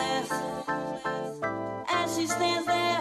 left as she stands there.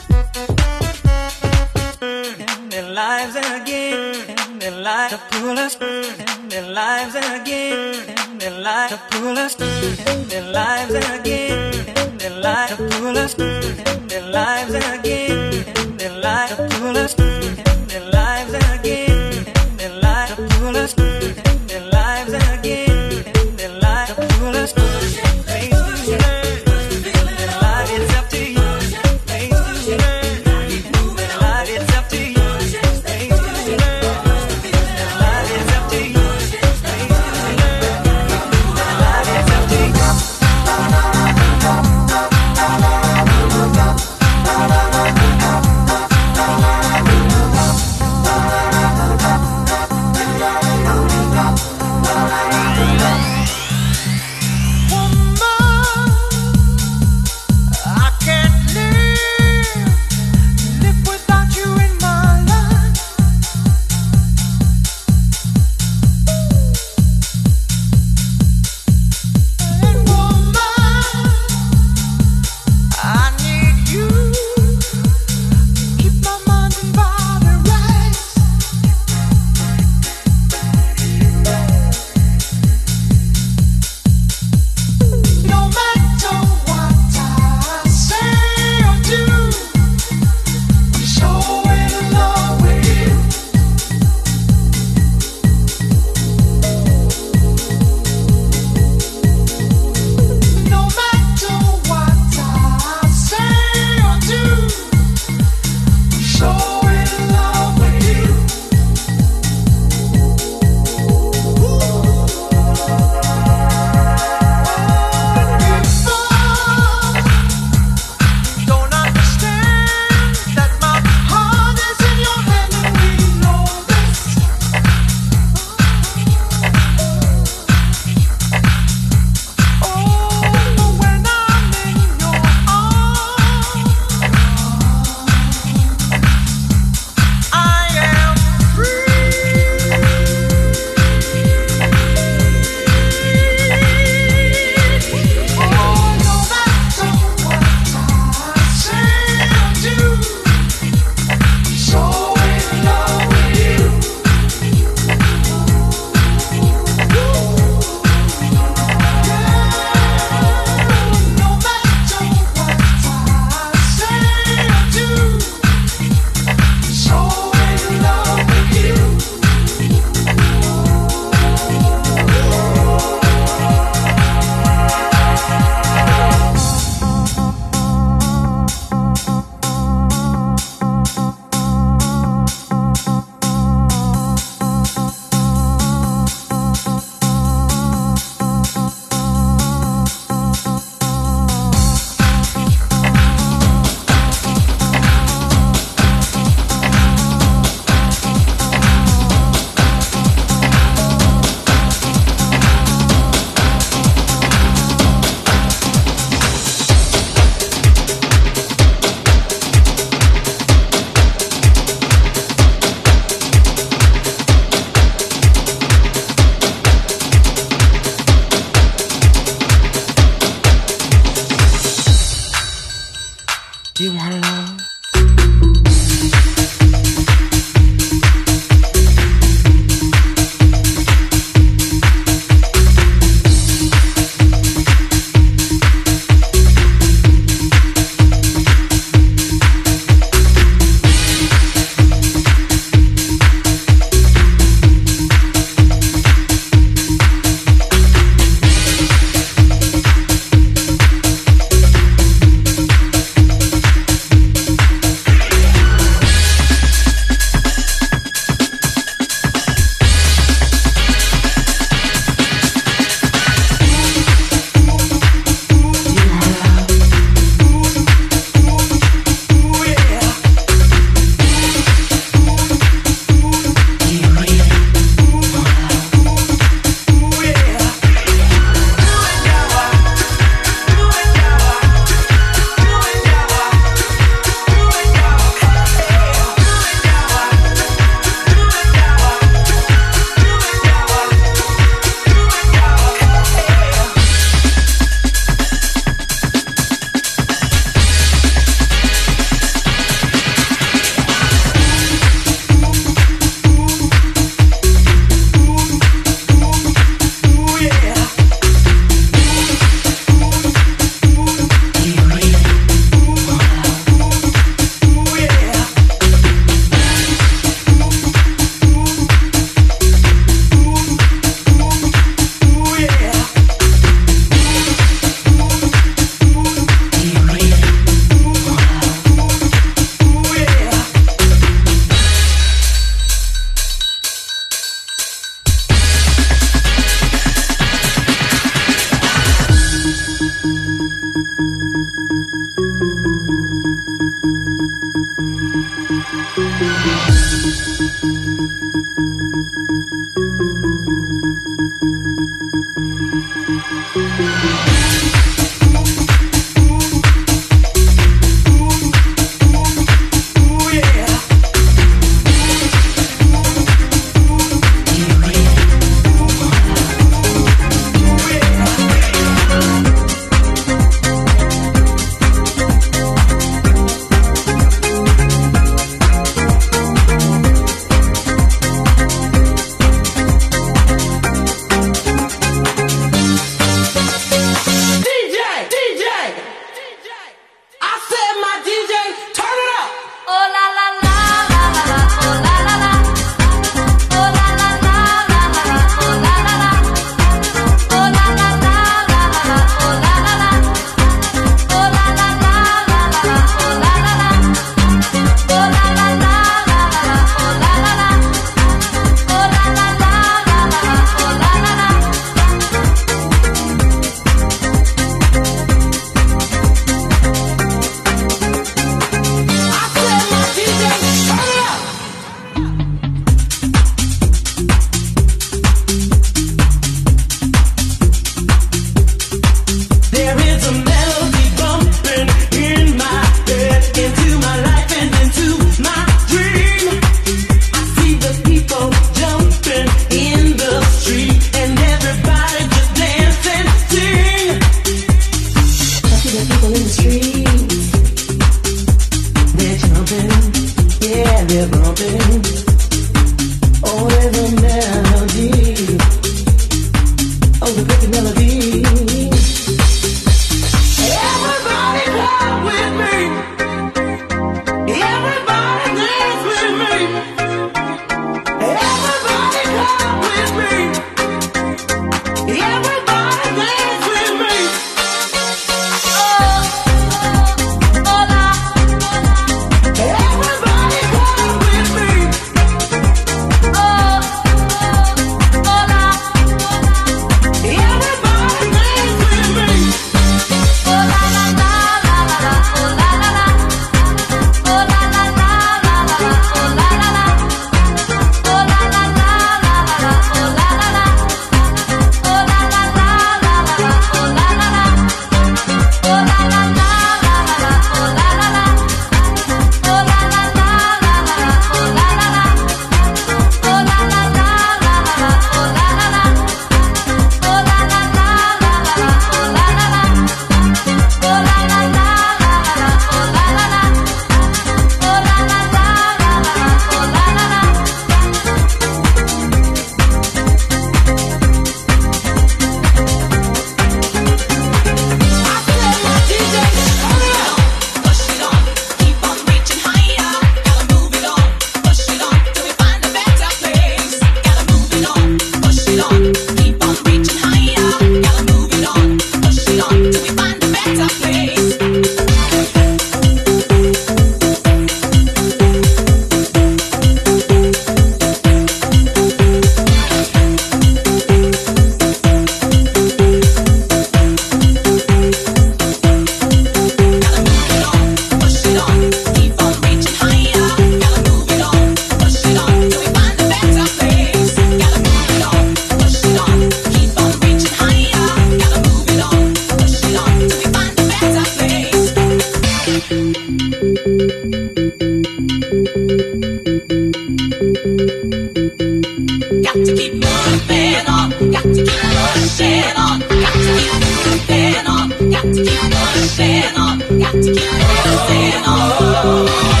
Got to keep moving on.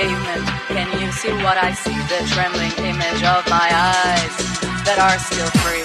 pavement. Can you see what I see? The trembling image of my eyes that are still free.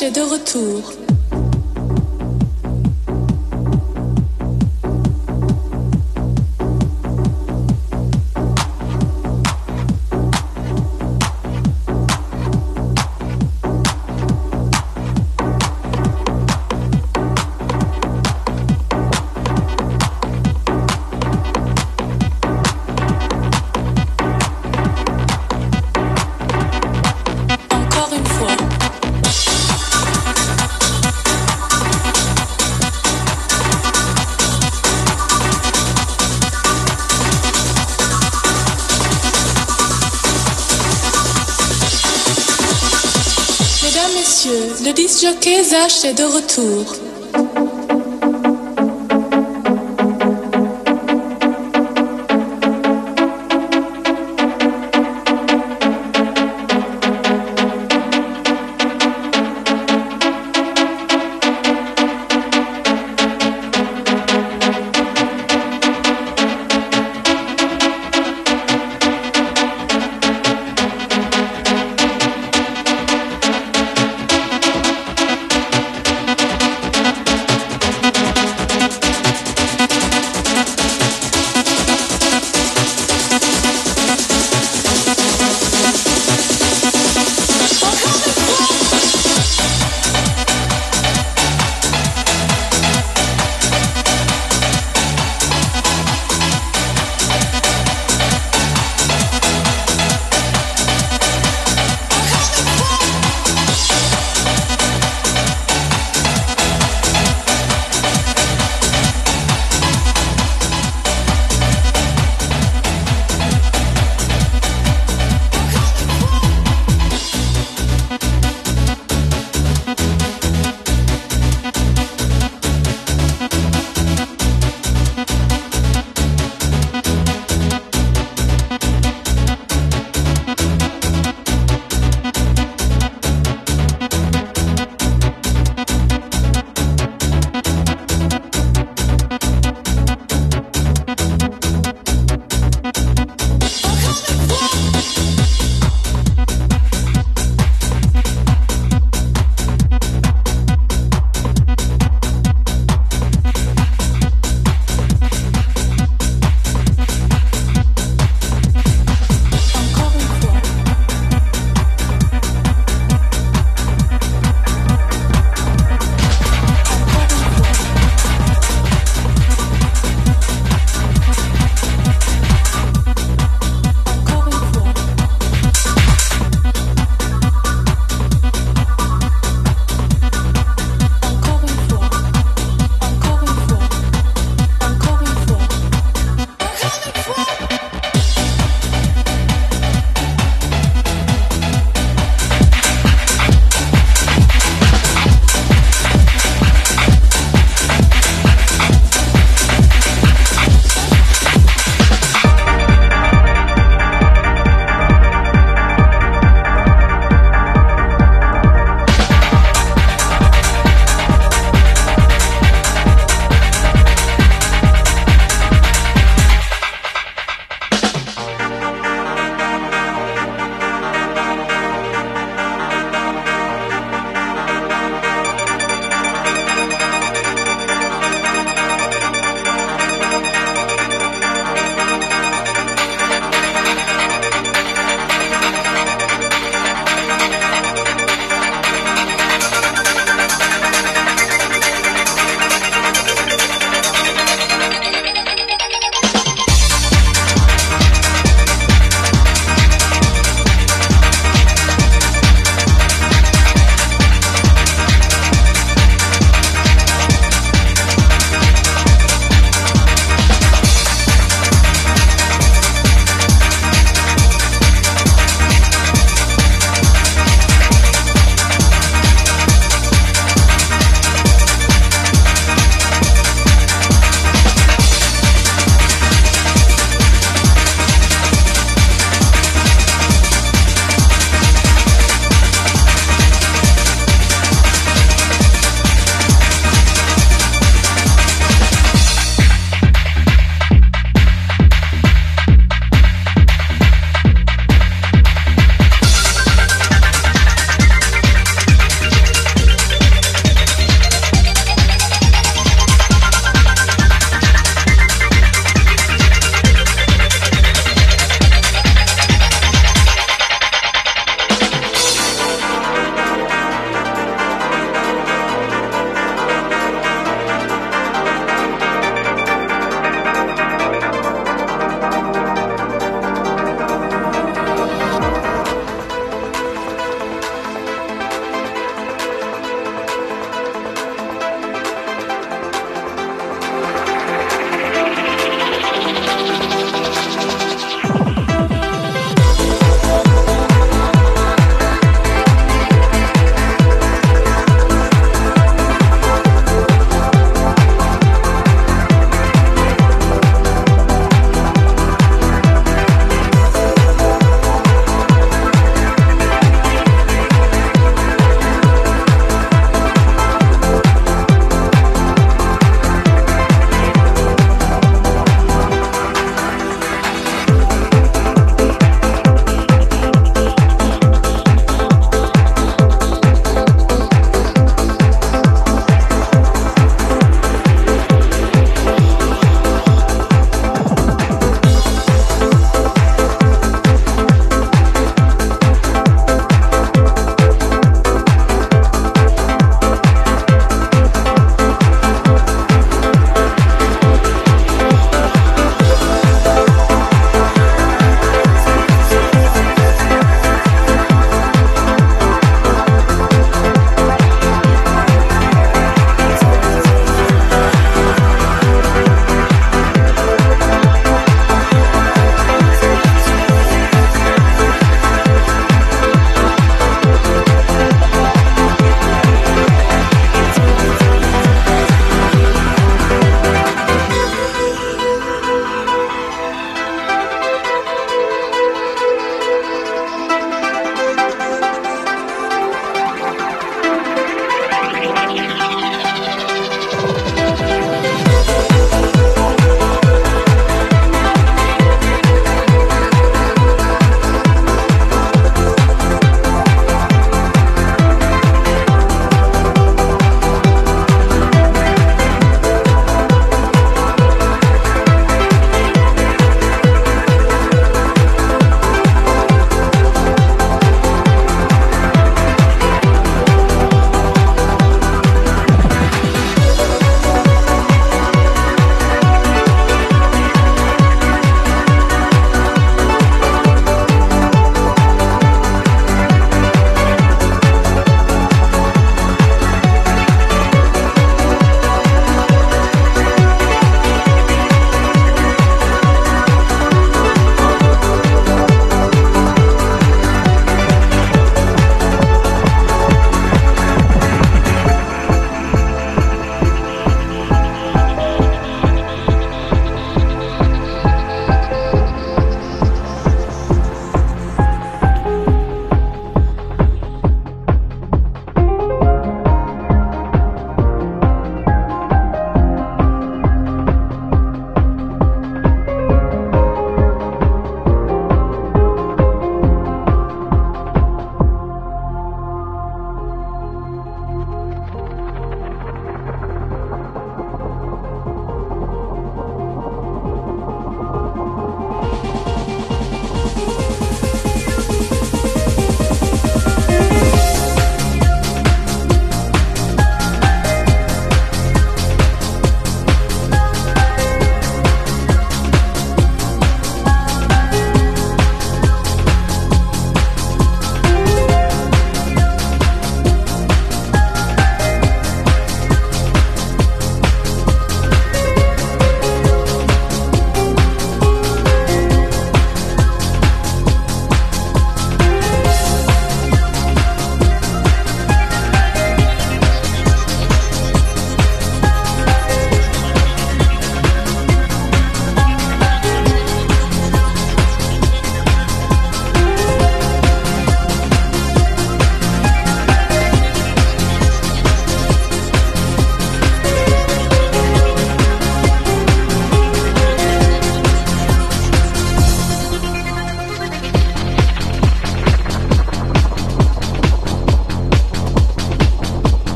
De retour. Disjockey H est de retour.